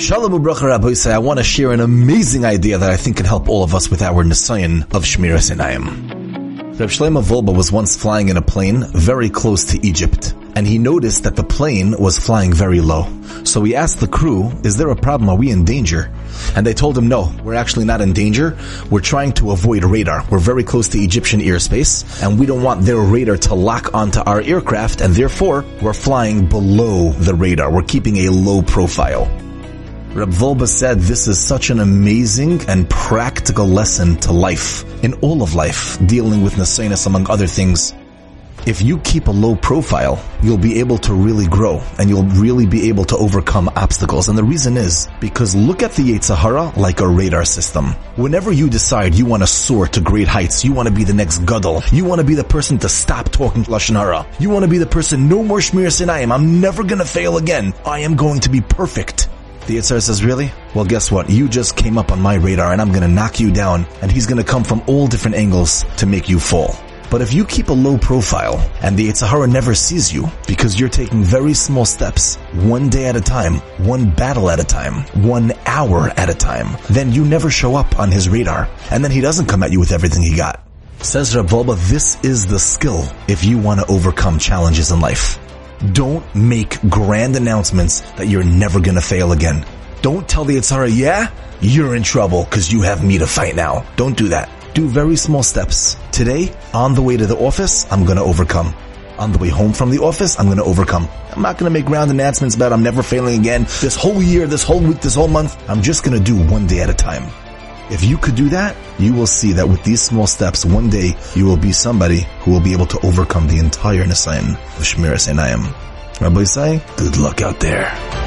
Shalom Ubracha Rabbosai I want to share an amazing idea that I think can help all of us with our Nisayon of Shmiras Einayim. Reb Shlomo Wolbe was once flying in a plane very close to Egypt, and he noticed that the plane was flying very low. So he asked the crew, is there a problem? Are we in danger? And they told him, no, we're actually not in danger. We're trying to avoid radar. We're very close to Egyptian airspace, and we don't want their radar to lock onto our aircraft, and therefore, we're flying below the radar. We're keeping a low profile. Reb Wolbe said this is such an amazing and practical lesson to life, in all of life, dealing with Nisyonos among other things. If you keep a low profile, you'll be able to really grow and you'll really be able to overcome obstacles. And the reason is because look at the Yetzer Hara like a radar system. Whenever you decide you want to soar to great heights, you want to be the next Gadol, you want to be the person to stop talking Lashon Hara, you want to be the person, no more Shmiras Einayim, I'm never going to fail again. I am going to be perfect. The Yetzer Hara says, really? Well, guess what? You just came up on my radar and I'm gonna knock you down and he's gonna come from all different angles to make you fall. But if you keep a low profile and the Yetzer Hara never sees you because you're taking very small steps, one day at a time, one battle at a time, one hour at a time, then you never show up on his radar. And then he doesn't come at you with everything he got. Says Wolbe, this is the skill if you want to overcome challenges in life. Don't make grand announcements that you're never gonna fail again. Don't tell the Yetzer yeah, you're in trouble because you have me to fight now. Don't do that. Do very small steps. Today, on the way to the office, I'm gonna overcome. On the way home from the office, I'm gonna overcome. I'm not gonna make grand announcements about I'm never failing again. This whole year, this whole week, this whole month, I'm just gonna do one day at a time. If you could do that, you will see that with these small steps, one day you will be somebody who will be able to overcome the entire Nisayon of Shmiras Einayim. Rabbosai, good luck out there.